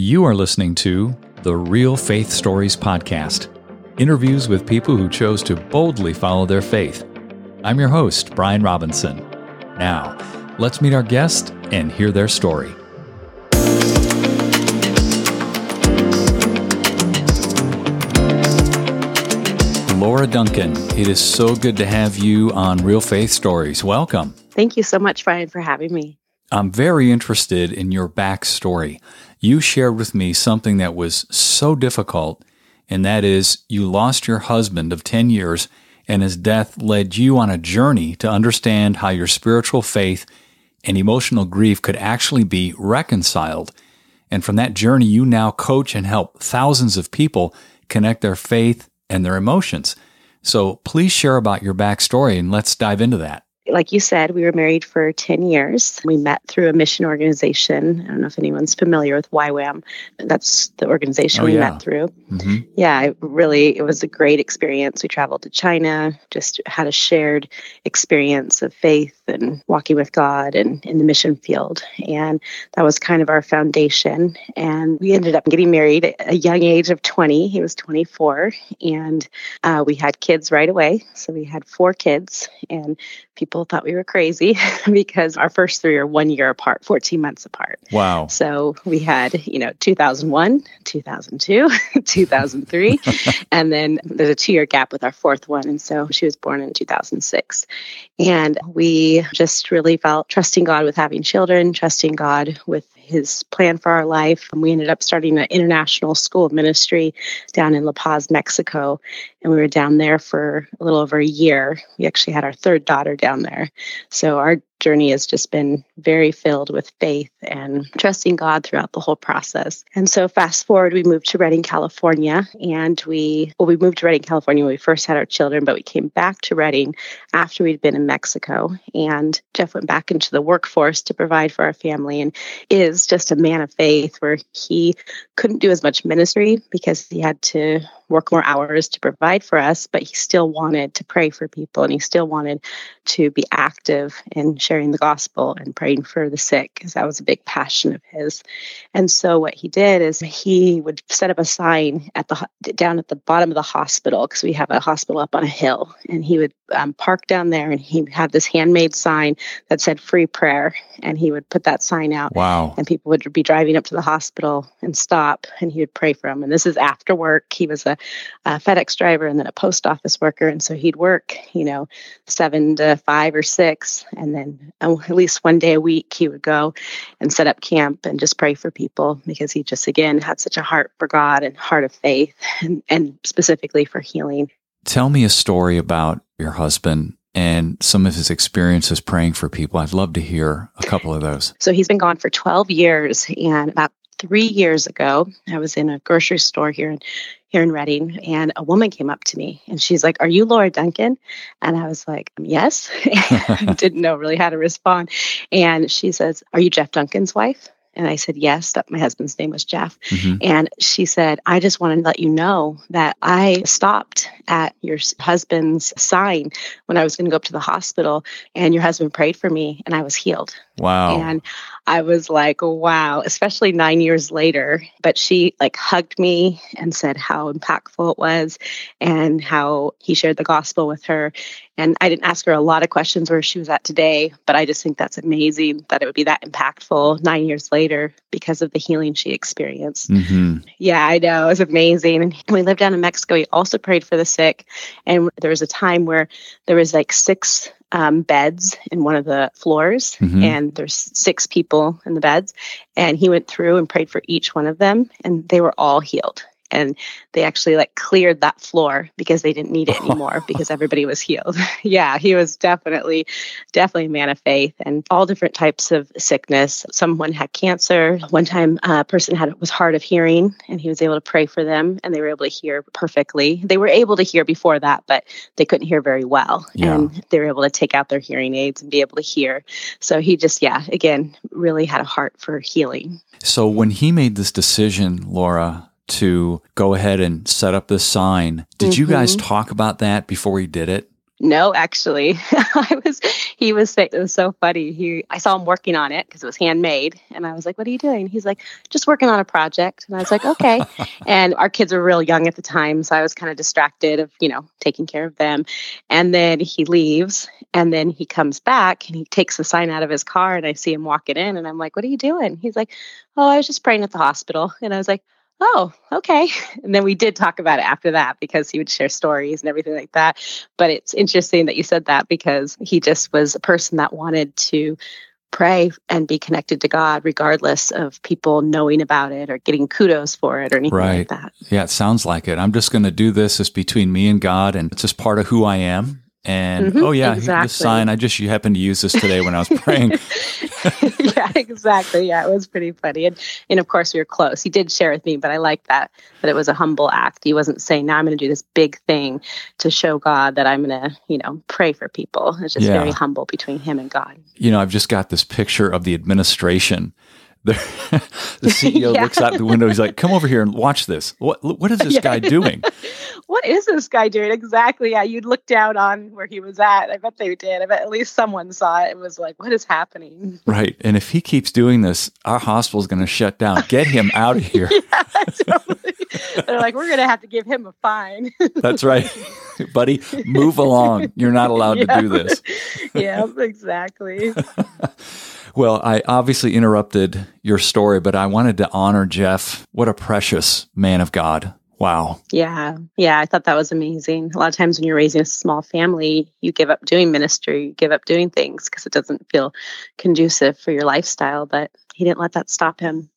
You are listening to the Real Faith Stories Podcast interviews with people who chose to boldly follow their faith. I'm your host, Brian Robinson. Now, let's meet our guest and hear their story. Laura Duncan, it is so good to have you on Real Faith Stories. Welcome. Thank you so much, Brian, for having me. I'm very interested in your backstory. You shared with me something that was so difficult, and that is you lost your husband of 10 years, and his death led you on a journey to understand how your spiritual faith and emotional grief could actually be reconciled. And from that journey, you now coach and help thousands of people connect their faith and their emotions. So please share about your backstory and let's dive into that like you said, we were married for 10 years. We met through a mission organization. I don't know if anyone's familiar with YWAM. That's the organization oh, we yeah. met through. Mm-hmm. Yeah, it really, it was a great experience. We traveled to China, just had a shared experience of faith and walking with God and in the mission field. And that was kind of our foundation. And we ended up getting married at a young age of 20. He was 24. And uh, we had kids right away. So we had four kids. And people thought we were crazy because our first three are one year apart, 14 months apart. Wow. So we had, you know, 2001, 2002, 2003, and then there's a two year gap with our fourth one. And so she was born in 2006. And we just really felt trusting God with having children, trusting God with his plan for our life. And we ended up starting an international school of ministry down in La Paz, Mexico. And we were down there for a little over a year. We actually had our third daughter down there. So our journey has just been very filled with faith and trusting God throughout the whole process. And so fast forward, we moved to Redding, California, and we well, we moved to Redding, California when we first had our children, but we came back to Redding after we'd been in Mexico. And Jeff went back into the workforce to provide for our family and is just a man of faith where he couldn't do as much ministry because he had to work more hours to provide for us, but he still wanted to pray for people and he still wanted to be active in sharing the gospel and praying for the sick because that was a big passion of his. And so what he did is he would set up a sign at the down at the bottom of the hospital because we have a hospital up on a hill, and he would um, park down there and he had this handmade sign that said free prayer, and he would put that sign out. Wow! And people would be driving up to the hospital and stop, and he would pray for them. And this is after work. He was a a FedEx driver and then a post office worker. And so he'd work, you know, seven to five or six. And then um, at least one day a week, he would go and set up camp and just pray for people because he just, again, had such a heart for God and heart of faith and, and specifically for healing. Tell me a story about your husband and some of his experiences praying for people. I'd love to hear a couple of those. So he's been gone for 12 years. And about three years ago, I was in a grocery store here in here in Redding, and a woman came up to me and she's like, Are you Laura Duncan? And I was like, Yes. didn't know really how to respond. And she says, Are you Jeff Duncan's wife? And I said, Yes, that my husband's name was Jeff. Mm-hmm. And she said, I just wanted to let you know that I stopped at your husband's sign when I was going to go up to the hospital, and your husband prayed for me, and I was healed. Wow. And I was like, wow, especially nine years later. But she like hugged me and said how impactful it was and how he shared the gospel with her. And I didn't ask her a lot of questions where she was at today, but I just think that's amazing that it would be that impactful nine years later because of the healing she experienced. Mm-hmm. Yeah, I know. It was amazing. And we lived down in Mexico. We also prayed for the sick. And there was a time where there was like six um, beds in one of the floors, mm-hmm. and there's six people in the beds. And he went through and prayed for each one of them, and they were all healed and they actually like cleared that floor because they didn't need it anymore because everybody was healed. yeah, he was definitely, definitely a man of faith and all different types of sickness. Someone had cancer. One time, uh, a person had was hard of hearing, and he was able to pray for them, and they were able to hear perfectly. They were able to hear before that, but they couldn't hear very well, yeah. and they were able to take out their hearing aids and be able to hear. So he just, yeah, again, really had a heart for healing. So when he made this decision, Laura, to go ahead and set up this sign. Did mm-hmm. you guys mm-hmm. talk about that before he did it? No, actually, I was. He was. It was so funny. He, I saw him working on it because it was handmade, and I was like, "What are you doing?" He's like, "Just working on a project." And I was like, "Okay." and our kids were real young at the time, so I was kind of distracted of you know taking care of them. And then he leaves, and then he comes back, and he takes the sign out of his car, and I see him walking in, and I'm like, "What are you doing?" He's like, "Oh, I was just praying at the hospital," and I was like oh, okay. And then we did talk about it after that because he would share stories and everything like that. But it's interesting that you said that because he just was a person that wanted to pray and be connected to God regardless of people knowing about it or getting kudos for it or anything right. like that. Yeah, it sounds like it. I'm just going to do this It's between me and God and it's just part of who I am and mm-hmm, oh yeah, exactly. this sign I just you happened to use this today when I was praying. yeah, exactly. Yeah, it was pretty funny, and and of course we were close. He did share with me, but I like that that it was a humble act. He wasn't saying now I'm going to do this big thing to show God that I'm going to you know pray for people. It's just yeah. very humble between him and God. You know, I've just got this picture of the administration the, CEO yeah. looks out the window. He's like, "Come over here and watch this. What what is this yeah. guy doing? what is this guy doing exactly? Yeah, you'd look down on where he was at. I bet they did. I bet at least someone saw it and was like, "What is happening?" Right. And if he keeps doing this, our hospital is going to shut down. Get him out of here. yeah, totally. They're like, "We're going to have to give him a fine." That's right, buddy. Move along. You're not allowed to do this. yeah, exactly. Well, I obviously interrupted your story, but I wanted to honor Jeff. What a precious man of God. Wow. Yeah. Yeah. I thought that was amazing. A lot of times when you're raising a small family, you give up doing ministry, you give up doing things because it doesn't feel conducive for your lifestyle. But he didn't let that stop him.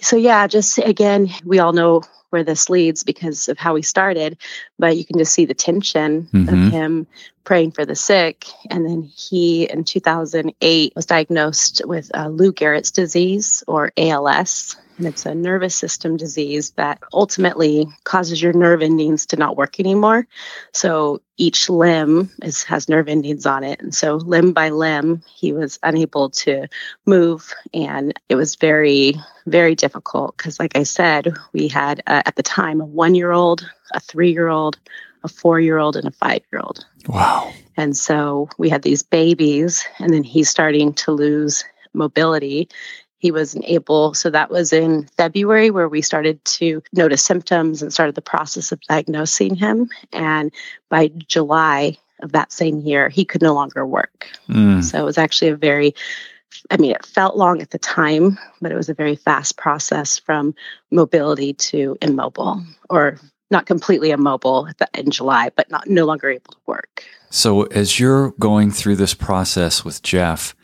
So, yeah, just again, we all know where this leads because of how we started, but you can just see the tension mm-hmm. of him praying for the sick. And then he, in 2008, was diagnosed with uh, Lou Gehrig's disease or ALS. And it's a nervous system disease that ultimately causes your nerve endings to not work anymore. So each limb is, has nerve endings on it. And so limb by limb, he was unable to move. And it was very, very difficult because, like I said, we had uh, at the time a one year old, a three year old, a four year old, and a five year old. Wow. And so we had these babies, and then he's starting to lose mobility he wasn't able. So that was in February where we started to notice symptoms and started the process of diagnosing him. And by July of that same year, he could no longer work. Mm. So it was actually a very I mean, it felt long at the time, but it was a very fast process from mobility to immobile, or not completely immobile in July, but not no longer able to work. So, as you're going through this process with Jeff,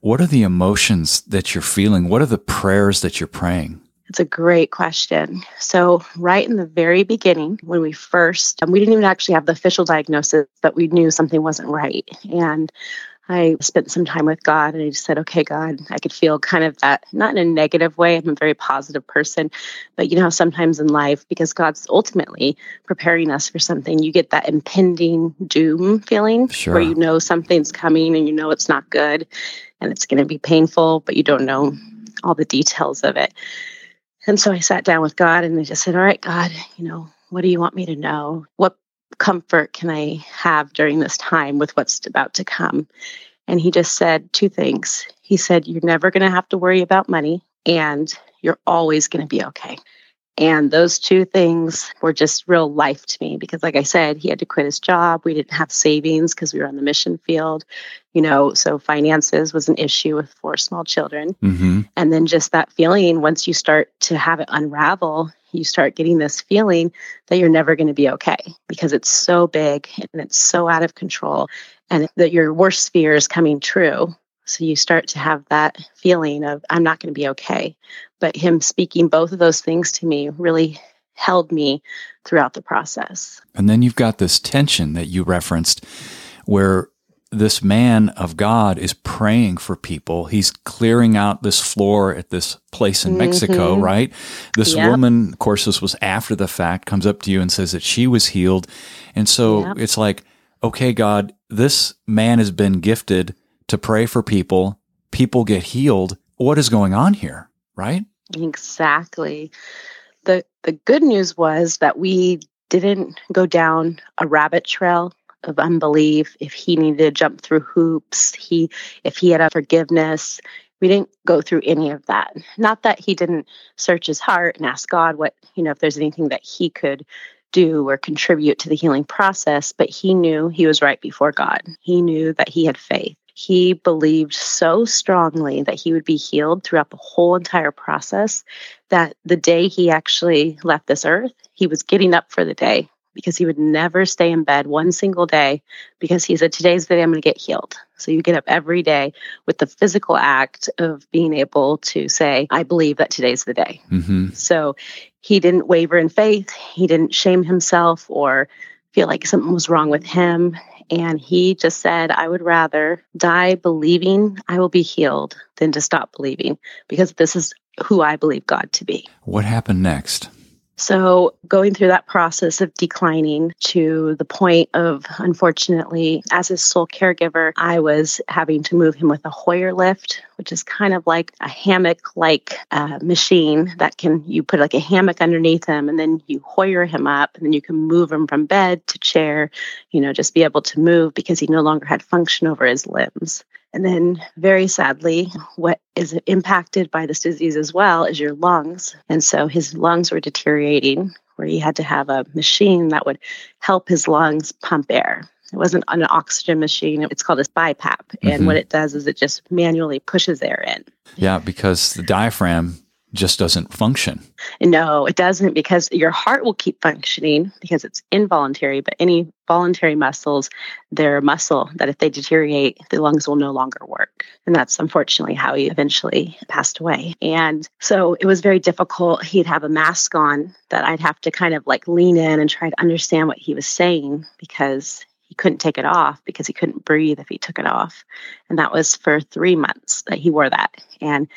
what are the emotions that you're feeling? What are the prayers that you're praying? It's a great question. So, right in the very beginning, when we first, um, we didn't even actually have the official diagnosis, but we knew something wasn't right. And I spent some time with God and I just said, okay, God, I could feel kind of that, not in a negative way. I'm a very positive person, but you know, sometimes in life, because God's ultimately preparing us for something, you get that impending doom feeling sure. where you know something's coming and you know it's not good and it's going to be painful, but you don't know all the details of it. And so I sat down with God and I just said, all right, God, you know, what do you want me to know? What comfort can I have during this time with what's about to come? And he just said two things. He said, You're never going to have to worry about money, and you're always going to be okay. And those two things were just real life to me because, like I said, he had to quit his job. We didn't have savings because we were on the mission field, you know, so finances was an issue with four small children. Mm-hmm. And then just that feeling, once you start to have it unravel, you start getting this feeling that you're never going to be okay because it's so big and it's so out of control and that your worst fear is coming true. So you start to have that feeling of, I'm not going to be okay. But him speaking both of those things to me really held me throughout the process. And then you've got this tension that you referenced where this man of God is praying for people. He's clearing out this floor at this place in Mexico, mm-hmm. right? This yep. woman, of course, this was after the fact, comes up to you and says that she was healed. And so yep. it's like, okay, God, this man has been gifted to pray for people. People get healed. What is going on here, right? Exactly. The the good news was that we didn't go down a rabbit trail of unbelief, if he needed to jump through hoops, he if he had a forgiveness, we didn't go through any of that. Not that he didn't search his heart and ask God what, you know, if there's anything that he could do or contribute to the healing process, but he knew he was right before God. He knew that he had faith. He believed so strongly that he would be healed throughout the whole entire process that the day he actually left this earth, he was getting up for the day because he would never stay in bed one single day because he said, Today's the day I'm going to get healed. So you get up every day with the physical act of being able to say, I believe that today's the day. Mm-hmm. So he didn't waver in faith. He didn't shame himself or feel like something was wrong with him. And he just said, I would rather die believing I will be healed than to stop believing because this is who I believe God to be. What happened next? So, going through that process of declining to the point of, unfortunately, as his sole caregiver, I was having to move him with a Hoyer lift, which is kind of like a hammock like uh, machine that can, you put like a hammock underneath him and then you Hoyer him up and then you can move him from bed to chair, you know, just be able to move because he no longer had function over his limbs. And then, very sadly, what is impacted by this disease as well is your lungs. And so his lungs were deteriorating, where he had to have a machine that would help his lungs pump air. It wasn't an oxygen machine. It's called a BiPAP. Mm-hmm. And what it does is it just manually pushes air in. Yeah, because the diaphragm just doesn't function. No, it doesn't because your heart will keep functioning because it's involuntary, but any voluntary muscles, they're muscle that if they deteriorate, the lungs will no longer work. And that's unfortunately how he eventually passed away. And so it was very difficult. He'd have a mask on that I'd have to kind of like lean in and try to understand what he was saying because he couldn't take it off because he couldn't breathe if he took it off. And that was for three months that he wore that. And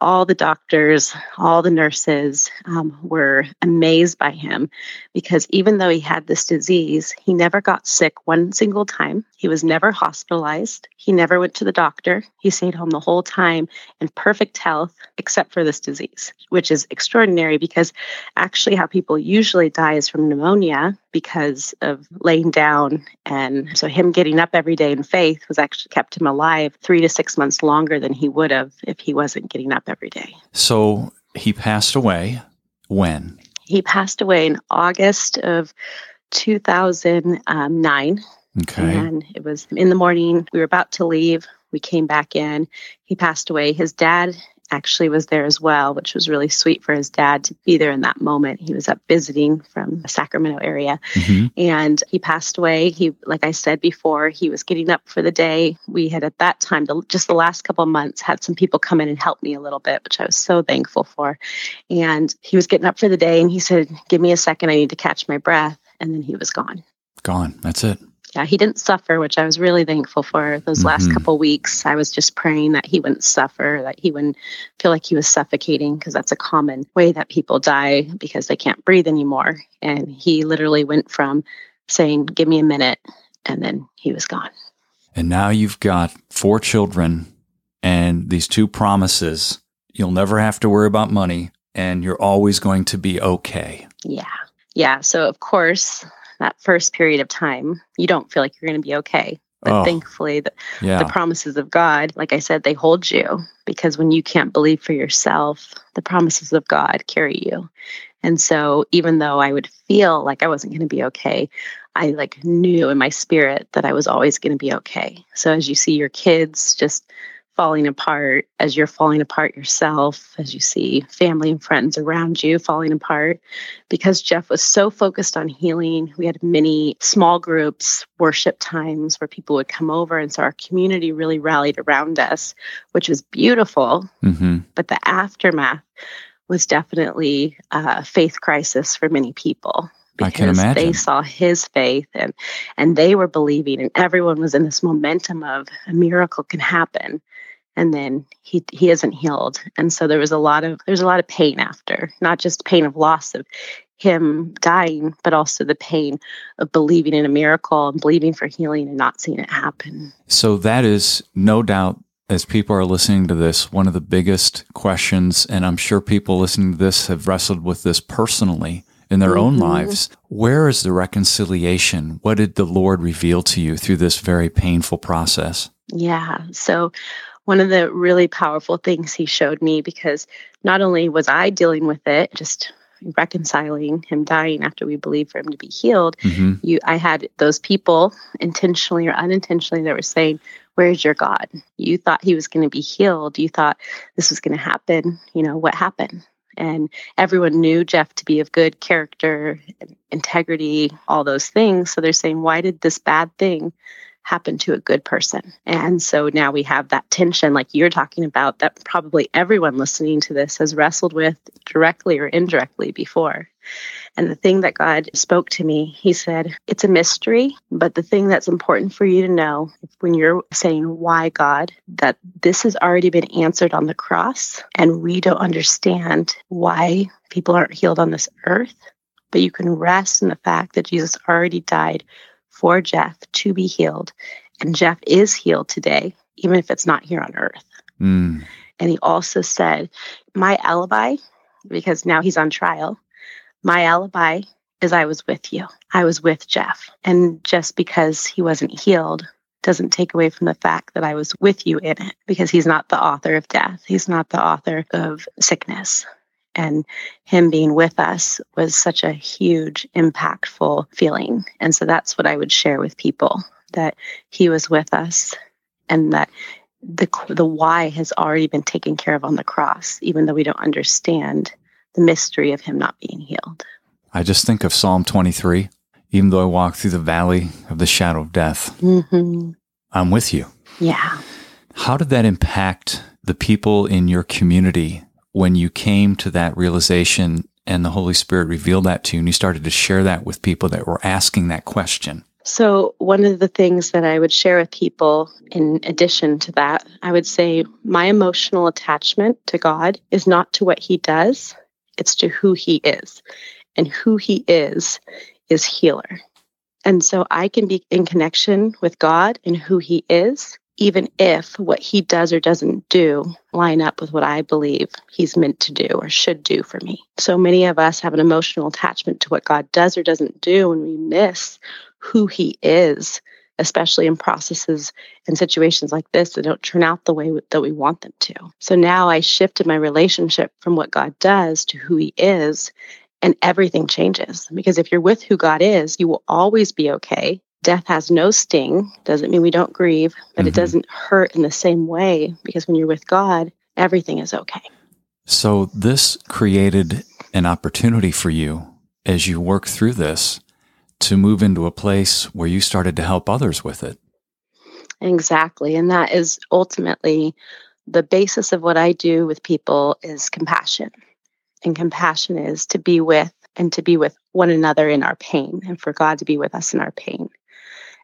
all the doctors, all the nurses um, were amazed by him because even though he had this disease, he never got sick one single time. He was never hospitalized. He never went to the doctor. He stayed home the whole time in perfect health, except for this disease, which is extraordinary because actually, how people usually die is from pneumonia because of laying down. And so, him getting up every day in faith was actually kept him alive three to six months longer than he would have if he wasn't getting up every day. So, he passed away when? He passed away in August of 2009. Okay. And it was in the morning. We were about to leave. We came back in. He passed away. His dad actually was there as well, which was really sweet for his dad to be there in that moment. He was up visiting from the Sacramento area mm-hmm. and he passed away. He, like I said before, he was getting up for the day. We had at that time, just the last couple months, had some people come in and help me a little bit, which I was so thankful for. And he was getting up for the day and he said, Give me a second, I need to catch my breath. And then he was gone. Gone. That's it yeah, he didn't suffer, which I was really thankful for those mm-hmm. last couple weeks. I was just praying that he wouldn't suffer, that he wouldn't feel like he was suffocating, because that's a common way that people die because they can't breathe anymore. And he literally went from saying, Give me a minute, and then he was gone. And now you've got four children and these two promises. You'll never have to worry about money, and you're always going to be okay. Yeah. Yeah. So, of course, that first period of time, you don't feel like you're going to be okay. But oh, thankfully, the, yeah. the promises of God, like I said, they hold you because when you can't believe for yourself, the promises of God carry you. And so, even though I would feel like I wasn't going to be okay, I like knew in my spirit that I was always going to be okay. So, as you see your kids just falling apart as you're falling apart yourself, as you see family and friends around you falling apart. Because Jeff was so focused on healing, we had many small groups, worship times where people would come over. And so our community really rallied around us, which was beautiful. Mm-hmm. But the aftermath was definitely a faith crisis for many people because they saw his faith and and they were believing and everyone was in this momentum of a miracle can happen and then he he isn't healed and so there was a lot of there's a lot of pain after not just pain of loss of him dying but also the pain of believing in a miracle and believing for healing and not seeing it happen so that is no doubt as people are listening to this one of the biggest questions and i'm sure people listening to this have wrestled with this personally in their mm-hmm. own lives. Where is the reconciliation? What did the Lord reveal to you through this very painful process? Yeah. So, one of the really powerful things he showed me because not only was I dealing with it, just reconciling him dying after we believed for him to be healed, mm-hmm. you I had those people intentionally or unintentionally that were saying, Where's your God? You thought he was going to be healed. You thought this was going to happen. You know, what happened? And everyone knew Jeff to be of good character, integrity, all those things. So they're saying, why did this bad thing happen to a good person. And so now we have that tension, like you're talking about, that probably everyone listening to this has wrestled with directly or indirectly before. And the thing that God spoke to me, He said, it's a mystery, but the thing that's important for you to know when you're saying, Why God, that this has already been answered on the cross, and we don't understand why people aren't healed on this earth. But you can rest in the fact that Jesus already died for Jeff to be healed. And Jeff is healed today, even if it's not here on earth. Mm. And he also said, My alibi, because now he's on trial, my alibi is I was with you. I was with Jeff. And just because he wasn't healed doesn't take away from the fact that I was with you in it because he's not the author of death. He's not the author of sickness and him being with us was such a huge impactful feeling. And so that's what i would share with people that he was with us and that the the why has already been taken care of on the cross even though we don't understand the mystery of him not being healed. I just think of psalm 23 even though i walk through the valley of the shadow of death mm-hmm. i'm with you. Yeah. How did that impact the people in your community when you came to that realization and the Holy Spirit revealed that to you and you started to share that with people that were asking that question? So, one of the things that I would share with people in addition to that, I would say my emotional attachment to God is not to what He does, it's to who He is. And who He is is healer. And so I can be in connection with God and who He is even if what he does or doesn't do line up with what I believe he's meant to do or should do for me. So many of us have an emotional attachment to what God does or doesn't do, and we miss who he is, especially in processes and situations like this that don't turn out the way that we want them to. So now I shifted my relationship from what God does to who he is. And everything changes because if you're with who God is, you will always be okay death has no sting. Doesn't mean we don't grieve, but mm-hmm. it doesn't hurt in the same way because when you're with God, everything is okay. So, this created an opportunity for you as you work through this to move into a place where you started to help others with it. Exactly. And that is ultimately the basis of what I do with people is compassion. And compassion is to be with and to be with one another in our pain and for God to be with us in our pain.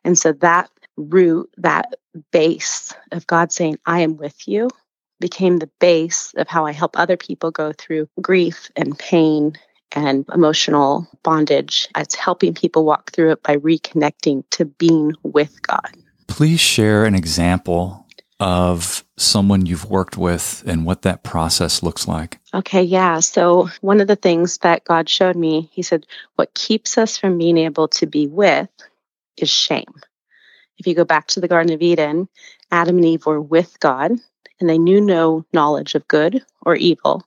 And so that root, that base of God saying, I am with you, became the base of how I help other people go through grief and pain and emotional bondage. It's helping people walk through it by reconnecting to being with God. Please share an example of someone you've worked with and what that process looks like. Okay, yeah. So, one of the things that God showed me, He said, what keeps us from being able to be with is shame. If you go back to the Garden of Eden, Adam and Eve were with God and they knew no knowledge of good or evil.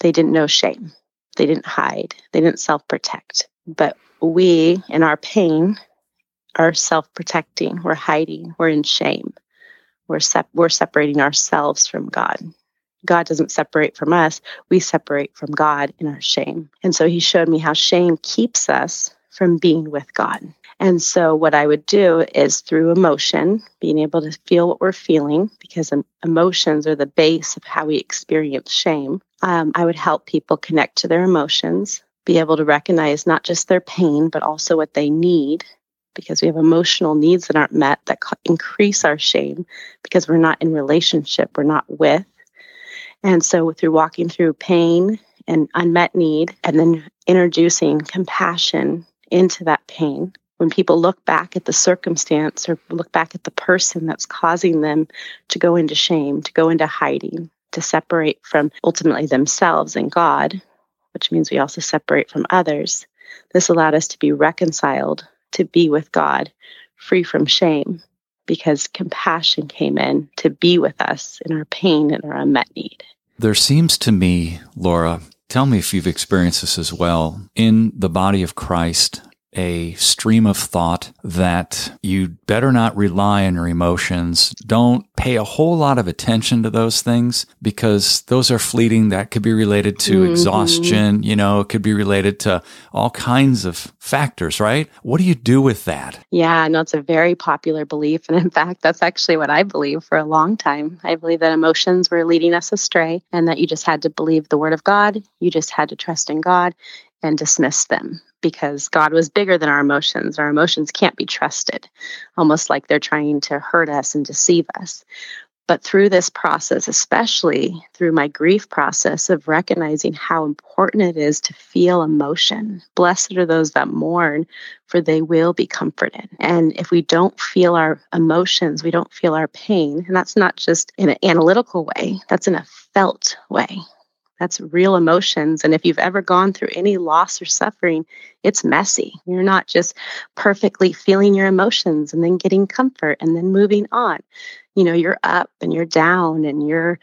They didn't know shame. They didn't hide. They didn't self protect. But we, in our pain, are self protecting. We're hiding. We're in shame. We're, sep- we're separating ourselves from God. God doesn't separate from us. We separate from God in our shame. And so he showed me how shame keeps us from being with God. And so, what I would do is through emotion, being able to feel what we're feeling, because emotions are the base of how we experience shame, um, I would help people connect to their emotions, be able to recognize not just their pain, but also what they need, because we have emotional needs that aren't met that increase our shame because we're not in relationship, we're not with. And so, through walking through pain and unmet need, and then introducing compassion into that pain, when people look back at the circumstance or look back at the person that's causing them to go into shame, to go into hiding, to separate from ultimately themselves and God, which means we also separate from others, This allowed us to be reconciled, to be with God, free from shame, because compassion came in to be with us in our pain and our unmet need. There seems to me, Laura, tell me if you've experienced this as well, in the body of Christ, a stream of thought that you better not rely on your emotions. Don't pay a whole lot of attention to those things because those are fleeting. That could be related to mm-hmm. exhaustion. You know, it could be related to all kinds of factors, right? What do you do with that? Yeah, no, it's a very popular belief. And in fact, that's actually what I believe for a long time. I believe that emotions were leading us astray and that you just had to believe the word of God. You just had to trust in God and dismiss them because God was bigger than our emotions. Our emotions can't be trusted, almost like they're trying to hurt us and deceive us. But through this process, especially through my grief process of recognizing how important it is to feel emotion, blessed are those that mourn, for they will be comforted. And if we don't feel our emotions, we don't feel our pain, and that's not just in an analytical way, that's in a felt way. That's real emotions. And if you've ever gone through any loss or suffering, it's messy. You're not just perfectly feeling your emotions and then getting comfort and then moving on. You know, you're up and you're down and you're,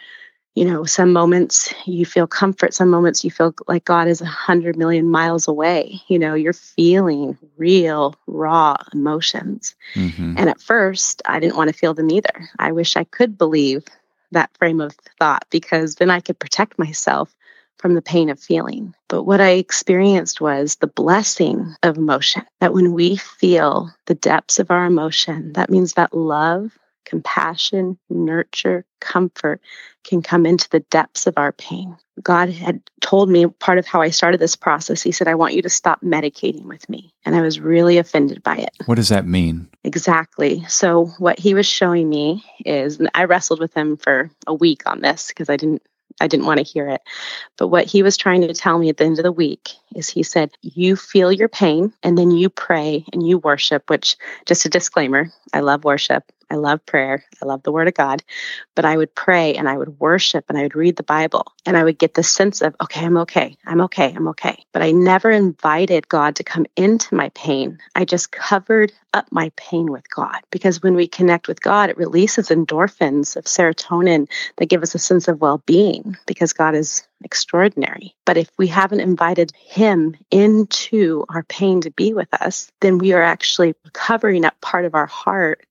you know, some moments you feel comfort, some moments you feel like God is a hundred million miles away. You know, you're feeling real, raw emotions. Mm-hmm. And at first, I didn't want to feel them either. I wish I could believe that frame of thought because then I could protect myself from the pain of feeling. But what I experienced was the blessing of emotion that when we feel the depths of our emotion, that means that love, compassion, nurture, comfort can come into the depths of our pain. God had told me part of how I started this process. He said, I want you to stop medicating with me. And I was really offended by it. What does that mean? Exactly. So, what he was showing me is, I wrestled with him for a week on this because I didn't I didn't want to hear it. But what he was trying to tell me at the end of the week is he said, You feel your pain and then you pray and you worship, which, just a disclaimer, I love worship. I love prayer. I love the word of God. But I would pray and I would worship and I would read the Bible and I would get the sense of, okay, I'm okay. I'm okay. I'm okay. But I never invited God to come into my pain. I just covered up my pain with God because when we connect with God, it releases endorphins of serotonin that give us a sense of well being because God is extraordinary. But if we haven't invited Him into our pain to be with us, then we are actually covering up part of our heart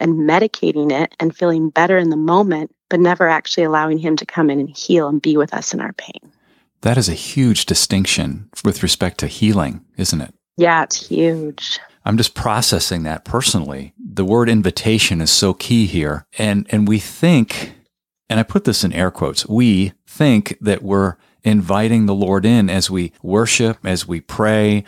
and medicating it and feeling better in the moment, but never actually allowing Him to come in and heal and be with us in our pain. That is a huge distinction with respect to healing, isn't it? Yeah, it's huge. I'm just processing that personally. The word invitation is so key here. And and we think, and I put this in air quotes, we think that we're inviting the Lord in as we worship, as we pray,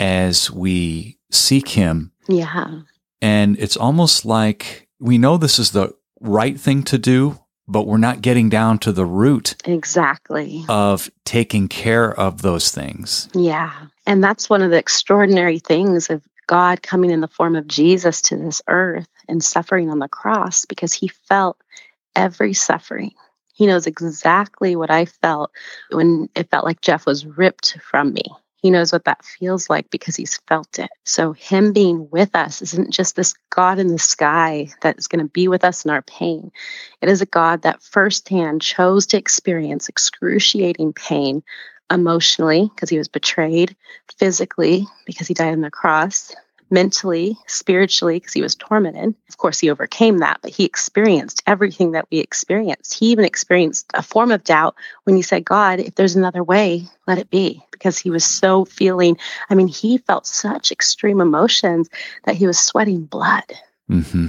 as we seek him. Yeah. And it's almost like we know this is the right thing to do, but we're not getting down to the root exactly of taking care of those things. Yeah. And that's one of the extraordinary things of God coming in the form of Jesus to this earth and suffering on the cross because he felt every suffering. He knows exactly what I felt when it felt like Jeff was ripped from me. He knows what that feels like because he's felt it. So, him being with us isn't just this God in the sky that is going to be with us in our pain. It is a God that firsthand chose to experience excruciating pain emotionally because he was betrayed, physically because he died on the cross, mentally, spiritually, because he was tormented. Of course, he overcame that, but he experienced everything that we experienced. He even experienced a form of doubt when he said, God, if there's another way, let it be, because he was so feeling. I mean, he felt such extreme emotions that he was sweating blood. Mm-hmm.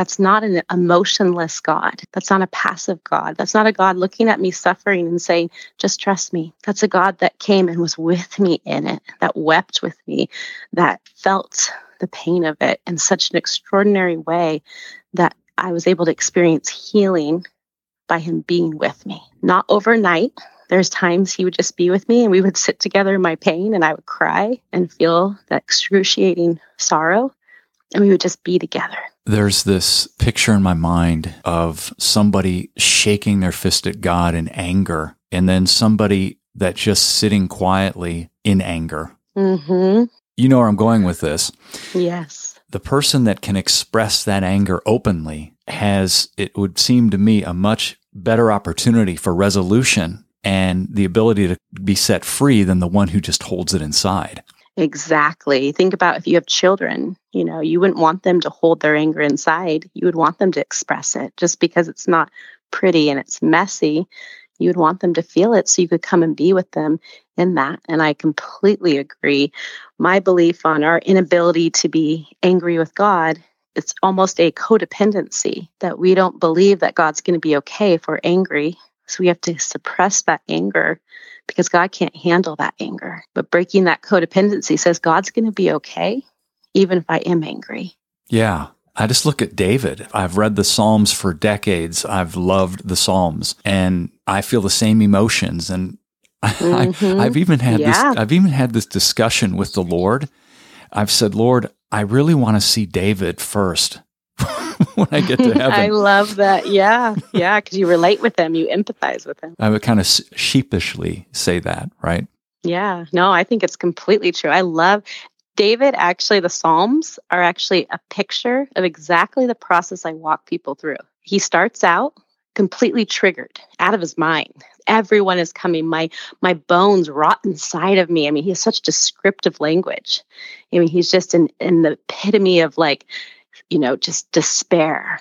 That's not an emotionless God. That's not a passive God. That's not a God looking at me suffering and saying, just trust me. That's a God that came and was with me in it, that wept with me, that felt the pain of it in such an extraordinary way that I was able to experience healing by him being with me. Not overnight. There's times he would just be with me and we would sit together in my pain and I would cry and feel that excruciating sorrow and we would just be together. There's this picture in my mind of somebody shaking their fist at God in anger, and then somebody that's just sitting quietly in anger. Mm-hmm. You know where I'm going with this. Yes. The person that can express that anger openly has, it would seem to me, a much better opportunity for resolution and the ability to be set free than the one who just holds it inside. Exactly. Think about if you have children, you know, you wouldn't want them to hold their anger inside. You would want them to express it just because it's not pretty and it's messy. You would want them to feel it so you could come and be with them in that. And I completely agree. My belief on our inability to be angry with God, it's almost a codependency that we don't believe that God's going to be okay if we're angry. So we have to suppress that anger because God can't handle that anger. But breaking that codependency says God's going to be okay even if I am angry. Yeah. I just look at David. I've read the Psalms for decades. I've loved the Psalms and I feel the same emotions and mm-hmm. I, have even had yeah. this I've even had this discussion with the Lord. I've said, "Lord, I really want to see David first when I get to heaven. I love that. Yeah. Yeah. Because you relate with them, you empathize with them. I would kind of sheepishly say that, right? Yeah. No, I think it's completely true. I love David. Actually, the Psalms are actually a picture of exactly the process I walk people through. He starts out completely triggered out of his mind everyone is coming my my bones rot inside of me i mean he has such descriptive language i mean he's just in in the epitome of like you know, just despair.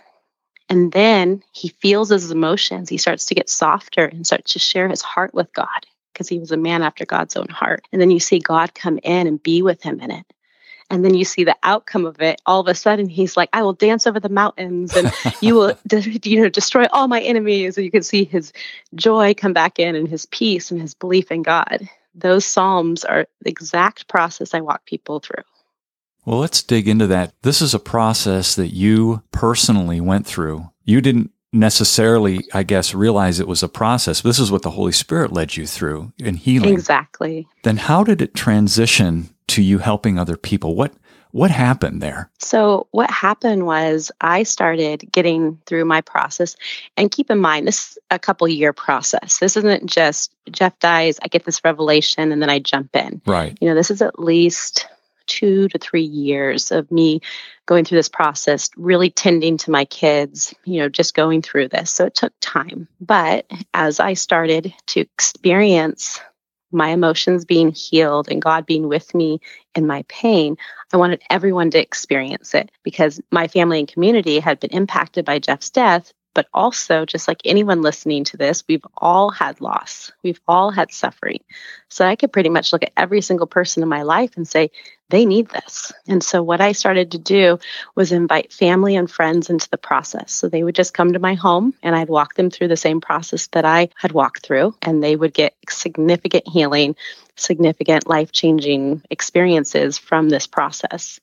And then he feels his emotions. He starts to get softer and starts to share his heart with God because he was a man after God's own heart. And then you see God come in and be with him in it. And then you see the outcome of it. All of a sudden, he's like, "I will dance over the mountains, and you will, you know, destroy all my enemies." And you can see his joy come back in, and his peace, and his belief in God. Those psalms are the exact process I walk people through. Well, let's dig into that. This is a process that you personally went through. You didn't necessarily, I guess, realize it was a process. This is what the Holy Spirit led you through in healing. Exactly. Then how did it transition to you helping other people? What what happened there? So, what happened was I started getting through my process. And keep in mind, this is a couple year process. This isn't just Jeff dies, I get this revelation, and then I jump in. Right. You know, this is at least two to three years of me going through this process, really tending to my kids, you know, just going through this. So it took time. But as I started to experience my emotions being healed and God being with me in my pain, I wanted everyone to experience it because my family and community had been impacted by Jeff's death, but also just like anyone listening to this, we've all had loss. We've all had suffering. So I could pretty much look at every single person in my life and say, they need this. And so what I started to do was invite family and friends into the process. So they would just come to my home and I'd walk them through the same process that I had walked through and they would get significant healing, significant life-changing experiences from this process.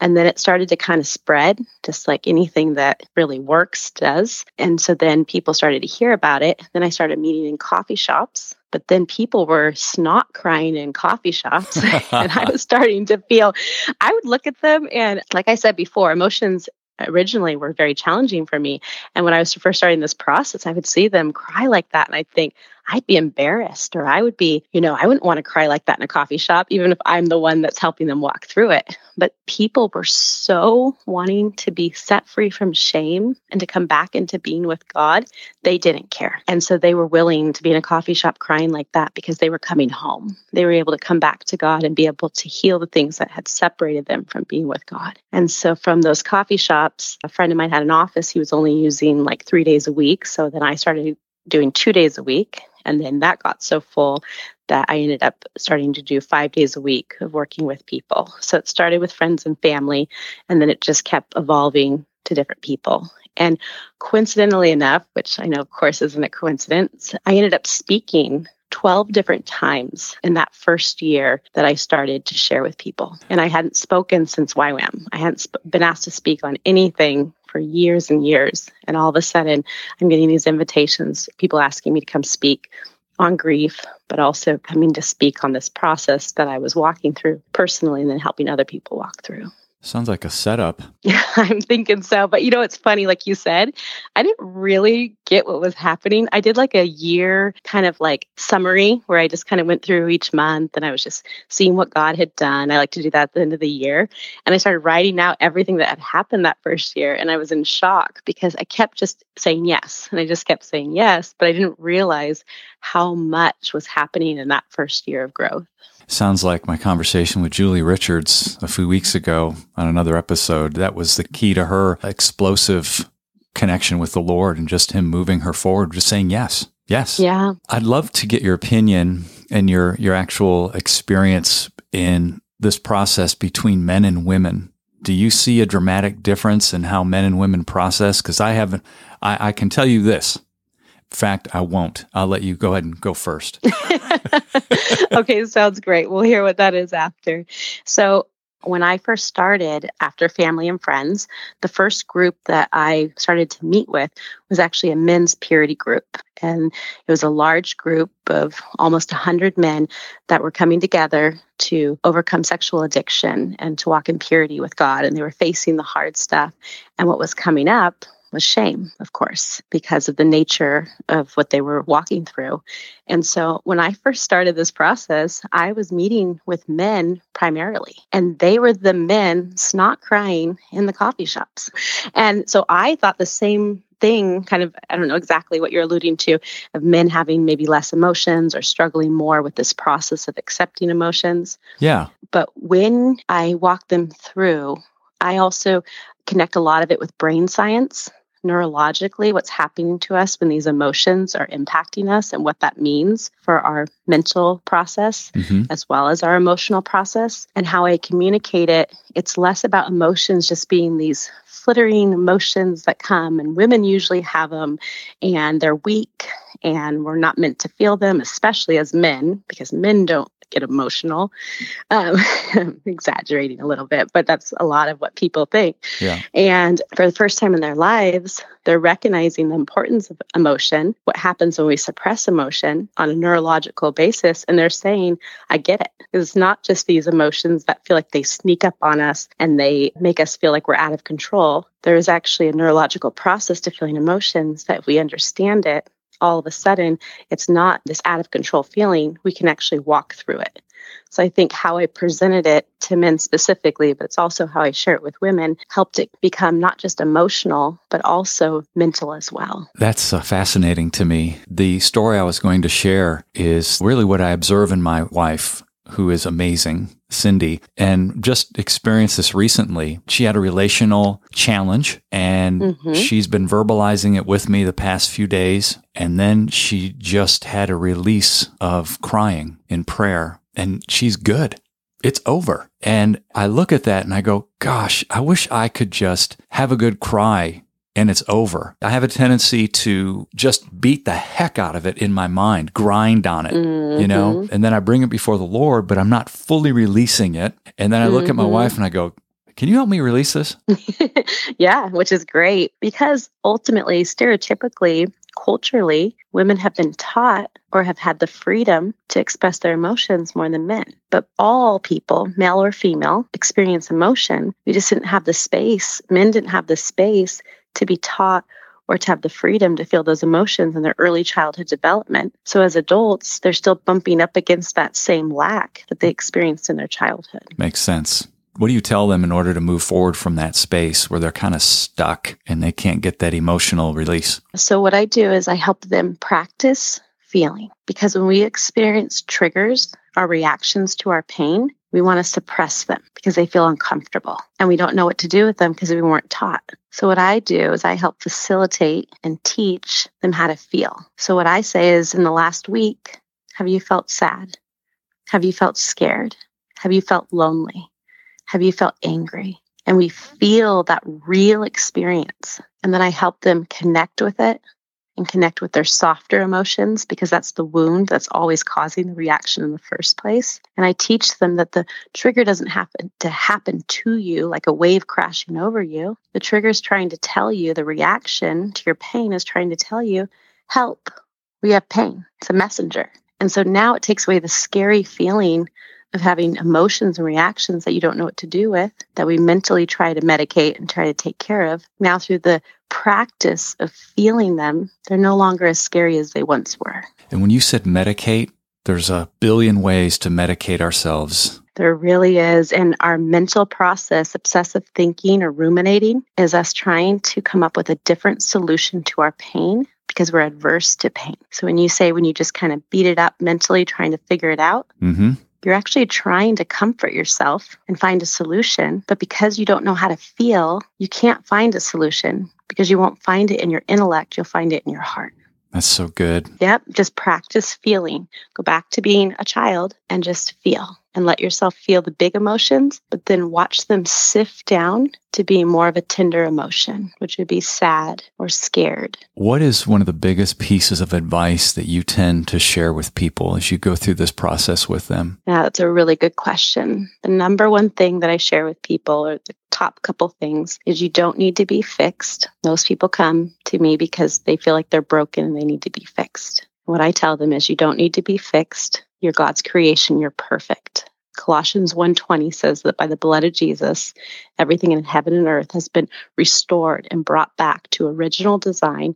And then it started to kind of spread, just like anything that really works does. And so then people started to hear about it. Then I started meeting in coffee shops. But then people were snot crying in coffee shops. and I was starting to feel, I would look at them. And like I said before, emotions originally were very challenging for me. And when I was first starting this process, I would see them cry like that. And I'd think, I'd be embarrassed or I would be, you know, I wouldn't want to cry like that in a coffee shop, even if I'm the one that's helping them walk through it. But people were so wanting to be set free from shame and to come back into being with God, they didn't care. And so they were willing to be in a coffee shop crying like that because they were coming home. They were able to come back to God and be able to heal the things that had separated them from being with God. And so from those coffee shops, a friend of mine had an office. He was only using like three days a week. So then I started doing two days a week. And then that got so full that I ended up starting to do five days a week of working with people. So it started with friends and family, and then it just kept evolving to different people. And coincidentally enough, which I know, of course, isn't a coincidence, I ended up speaking 12 different times in that first year that I started to share with people. And I hadn't spoken since YWAM. I hadn't sp- been asked to speak on anything for years and years. And all of a sudden, I'm getting these invitations, people asking me to come speak on grief, but also coming to speak on this process that I was walking through personally and then helping other people walk through. Sounds like a setup. Yeah, I'm thinking so. But you know, it's funny, like you said, I didn't really get what was happening. I did like a year kind of like summary where I just kind of went through each month and I was just seeing what God had done. I like to do that at the end of the year. And I started writing out everything that had happened that first year. And I was in shock because I kept just saying yes. And I just kept saying yes, but I didn't realize how much was happening in that first year of growth. Sounds like my conversation with Julie Richards a few weeks ago on another episode. That was the key to her explosive connection with the Lord and just Him moving her forward, just saying yes. Yes. Yeah. I'd love to get your opinion and your your actual experience in this process between men and women. Do you see a dramatic difference in how men and women process? Because I haven't. I, I can tell you this fact, I won't. I'll let you go ahead and go first. okay, sounds great. We'll hear what that is after. So, when I first started after family and friends, the first group that I started to meet with was actually a men's purity group. And it was a large group of almost 100 men that were coming together to overcome sexual addiction and to walk in purity with God. And they were facing the hard stuff. And what was coming up was shame, of course, because of the nature of what they were walking through. And so when I first started this process, I was meeting with men primarily, and they were the men snot crying in the coffee shops. And so I thought the same thing kind of i don't know exactly what you're alluding to of men having maybe less emotions or struggling more with this process of accepting emotions yeah but when i walk them through i also connect a lot of it with brain science neurologically what's happening to us when these emotions are impacting us and what that means for our mental process mm-hmm. as well as our emotional process and how I communicate it. It's less about emotions just being these flittering emotions that come, and women usually have them and they're weak and we're not meant to feel them, especially as men, because men don't get emotional. Um, exaggerating a little bit, but that's a lot of what people think. Yeah. And for the first time in their lives, they're recognizing the importance of emotion, what happens when we suppress emotion on a neurological basis. And they're saying, I get it. It's not just these emotions that feel like they sneak up on us and they make us feel like we're out of control. There is actually a neurological process to feeling emotions that if we understand it, all of a sudden it's not this out of control feeling. We can actually walk through it. So I think how I presented it to men specifically, but it's also how I share it with women, helped it become not just emotional, but also mental as well. That's uh, fascinating to me. The story I was going to share is really what I observe in my wife who is amazing, Cindy, and just experienced this recently. She had a relational challenge and mm-hmm. she's been verbalizing it with me the past few days. And then she just had a release of crying in prayer and she's good. It's over. And I look at that and I go, gosh, I wish I could just have a good cry and it's over. I have a tendency to just beat the heck out of it in my mind, grind on it, mm-hmm. you know, mm-hmm. and then I bring it before the Lord, but I'm not fully releasing it. And then I look mm-hmm. at my mm-hmm. wife and I go, can you help me release this? yeah, which is great because ultimately, stereotypically, culturally, women have been taught or have had the freedom to express their emotions more than men. But all people, male or female, experience emotion. We just didn't have the space. Men didn't have the space to be taught or to have the freedom to feel those emotions in their early childhood development. So as adults, they're still bumping up against that same lack that they experienced in their childhood. Makes sense. What do you tell them in order to move forward from that space where they're kind of stuck and they can't get that emotional release? So, what I do is I help them practice feeling because when we experience triggers, our reactions to our pain, we want to suppress them because they feel uncomfortable and we don't know what to do with them because we weren't taught. So, what I do is I help facilitate and teach them how to feel. So, what I say is in the last week, have you felt sad? Have you felt scared? Have you felt lonely? Have you felt angry? And we feel that real experience. And then I help them connect with it and connect with their softer emotions because that's the wound that's always causing the reaction in the first place. And I teach them that the trigger doesn't happen to happen to you like a wave crashing over you. The trigger is trying to tell you, the reaction to your pain is trying to tell you, help. We have pain. It's a messenger. And so now it takes away the scary feeling of having emotions and reactions that you don't know what to do with, that we mentally try to medicate and try to take care of. Now, through the practice of feeling them, they're no longer as scary as they once were. And when you said medicate, there's a billion ways to medicate ourselves. There really is. And our mental process, obsessive thinking or ruminating, is us trying to come up with a different solution to our pain because we're adverse to pain. So when you say when you just kind of beat it up mentally, trying to figure it out, mm-hmm. You're actually trying to comfort yourself and find a solution. But because you don't know how to feel, you can't find a solution because you won't find it in your intellect, you'll find it in your heart. That's so good. Yep. Just practice feeling. Go back to being a child and just feel and let yourself feel the big emotions, but then watch them sift down to be more of a tender emotion, which would be sad or scared. What is one of the biggest pieces of advice that you tend to share with people as you go through this process with them? Yeah, that's a really good question. The number one thing that I share with people, or the top couple things, is you don't need to be fixed. Most people come to me because they feel like they're broken and they need to be fixed. What I tell them is you don't need to be fixed. You're God's creation, you're perfect. Colossians 1:20 says that by the blood of Jesus, everything in heaven and earth has been restored and brought back to original design,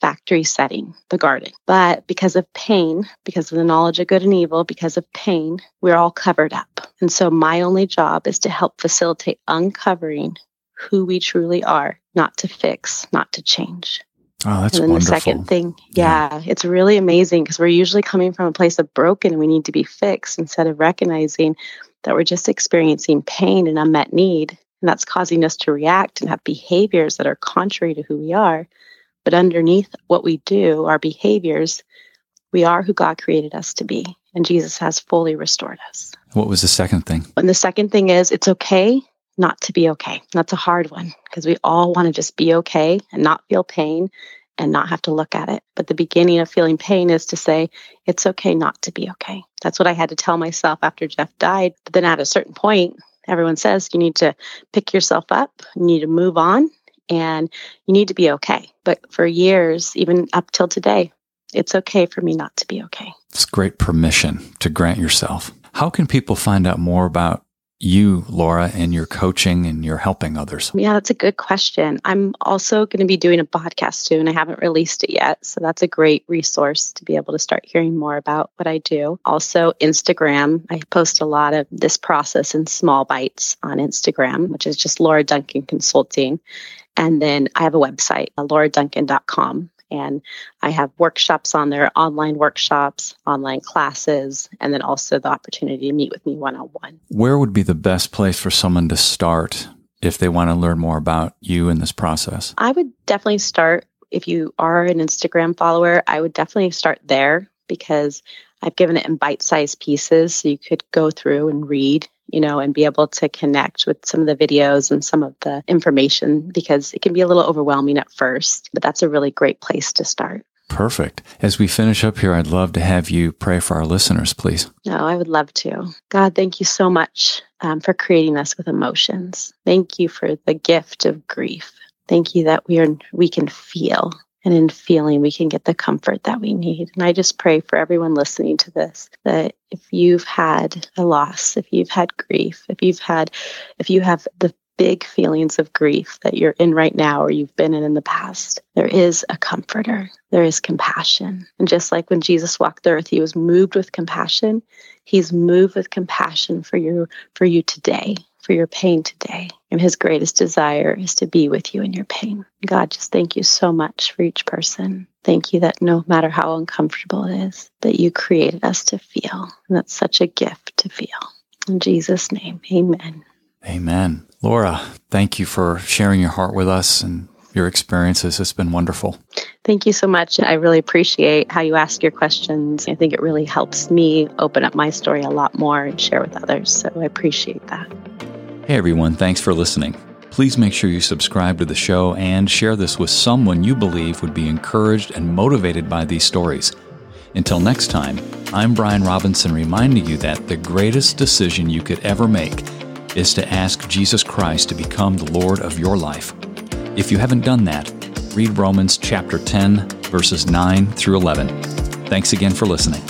factory setting, the garden. But because of pain, because of the knowledge of good and evil, because of pain, we're all covered up. And so my only job is to help facilitate uncovering who we truly are, not to fix, not to change. Oh, that's and then wonderful. the second thing, yeah, yeah. it's really amazing because we're usually coming from a place of broken and we need to be fixed instead of recognizing that we're just experiencing pain and unmet need. And that's causing us to react and have behaviors that are contrary to who we are. But underneath what we do, our behaviors, we are who God created us to be. And Jesus has fully restored us. What was the second thing? And the second thing is it's okay not to be okay. That's a hard one because we all want to just be okay and not feel pain and not have to look at it. But the beginning of feeling pain is to say, it's okay not to be okay. That's what I had to tell myself after Jeff died. But then at a certain point, everyone says you need to pick yourself up, you need to move on, and you need to be okay. But for years, even up till today, it's okay for me not to be okay. It's great permission to grant yourself. How can people find out more about you, Laura, and your coaching and your helping others? Yeah, that's a good question. I'm also going to be doing a podcast soon. I haven't released it yet. So that's a great resource to be able to start hearing more about what I do. Also, Instagram. I post a lot of this process in small bites on Instagram, which is just Laura Duncan Consulting. And then I have a website, lauraduncan.com. And I have workshops on there, online workshops, online classes, and then also the opportunity to meet with me one on one. Where would be the best place for someone to start if they want to learn more about you in this process? I would definitely start, if you are an Instagram follower, I would definitely start there because I've given it in bite sized pieces so you could go through and read you know, and be able to connect with some of the videos and some of the information because it can be a little overwhelming at first, but that's a really great place to start. Perfect. As we finish up here, I'd love to have you pray for our listeners, please. No, I would love to. God, thank you so much um, for creating us with emotions. Thank you for the gift of grief. Thank you that we are we can feel and in feeling we can get the comfort that we need. And I just pray for everyone listening to this that if you've had a loss, if you've had grief, if you've had, if you have the big feelings of grief that you're in right now or you've been in in the past, there is a comforter. There is compassion. And just like when Jesus walked the earth, he was moved with compassion. He's moved with compassion for you for you today for your pain today. And his greatest desire is to be with you in your pain. God, just thank you so much for each person. Thank you that no matter how uncomfortable it is, that you created us to feel. And that's such a gift to feel. In Jesus' name, amen. Amen. Laura, thank you for sharing your heart with us and your experiences. It's been wonderful. Thank you so much. I really appreciate how you ask your questions. I think it really helps me open up my story a lot more and share with others. So I appreciate that. Hey everyone, thanks for listening. Please make sure you subscribe to the show and share this with someone you believe would be encouraged and motivated by these stories. Until next time, I'm Brian Robinson reminding you that the greatest decision you could ever make is to ask Jesus Christ to become the Lord of your life. If you haven't done that, read Romans chapter 10, verses 9 through 11. Thanks again for listening.